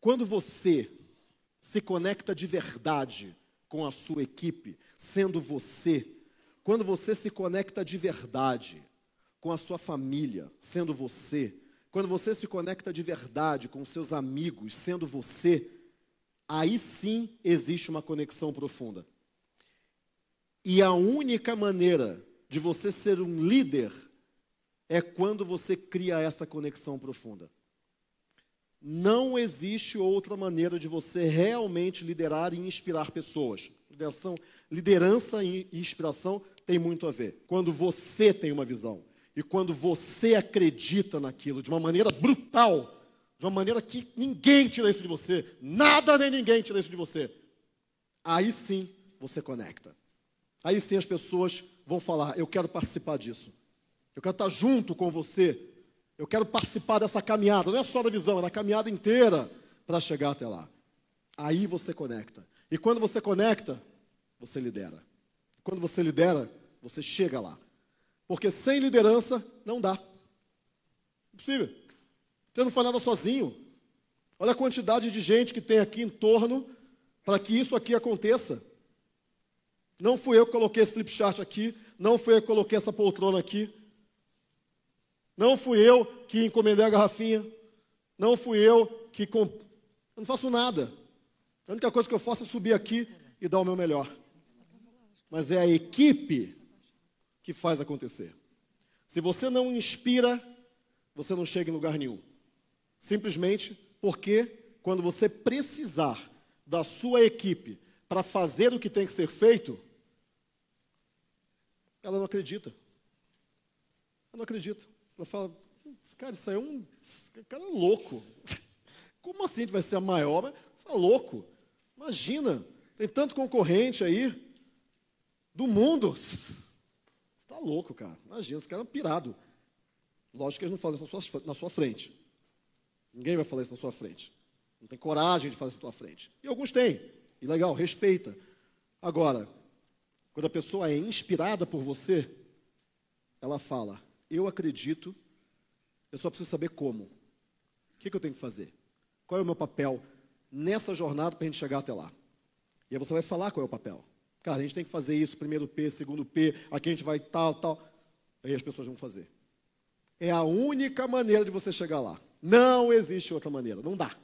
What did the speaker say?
Quando você se conecta de verdade com a sua equipe, sendo você, quando você se conecta de verdade com a sua família, sendo você, quando você se conecta de verdade com seus amigos, sendo você, aí sim existe uma conexão profunda. E a única maneira de você ser um líder é quando você cria essa conexão profunda. Não existe outra maneira de você realmente liderar e inspirar pessoas. Liderança, liderança e inspiração tem muito a ver. Quando você tem uma visão e quando você acredita naquilo de uma maneira brutal, de uma maneira que ninguém tira isso de você, nada nem ninguém tira isso de você, aí sim você conecta. Aí sim as pessoas vão falar: Eu quero participar disso. Eu quero estar junto com você eu quero participar dessa caminhada, não é só da visão, é da caminhada inteira para chegar até lá. Aí você conecta. E quando você conecta, você lidera. Quando você lidera, você chega lá. Porque sem liderança não dá. Impossível. Você não faz nada sozinho. Olha a quantidade de gente que tem aqui em torno para que isso aqui aconteça. Não fui eu que coloquei esse flip chart aqui, não fui eu que coloquei essa poltrona aqui, não fui eu que encomendei a garrafinha. Não fui eu que. Comp... Eu não faço nada. A única coisa que eu faço é subir aqui e dar o meu melhor. Mas é a equipe que faz acontecer. Se você não inspira, você não chega em lugar nenhum. Simplesmente porque quando você precisar da sua equipe para fazer o que tem que ser feito, ela não acredita. Ela não acredita. Ela fala, cara, isso aí é um. Cara é louco. Como assim vai ser a maior? Você é louco. Imagina, tem tanto concorrente aí do mundo. Você está louco, cara. Imagina, esse cara é um pirado. Lógico que eles não falam isso na sua, na sua frente. Ninguém vai falar isso na sua frente. Não tem coragem de fazer isso na sua frente. E alguns têm. E legal, respeita. Agora, quando a pessoa é inspirada por você, ela fala: eu acredito, eu só preciso saber como. O que, que eu tenho que fazer? Qual é o meu papel nessa jornada para a gente chegar até lá? E aí você vai falar qual é o papel. Cara, a gente tem que fazer isso, primeiro P, segundo P, aqui a gente vai tal, tal. Aí as pessoas vão fazer. É a única maneira de você chegar lá. Não existe outra maneira, não dá.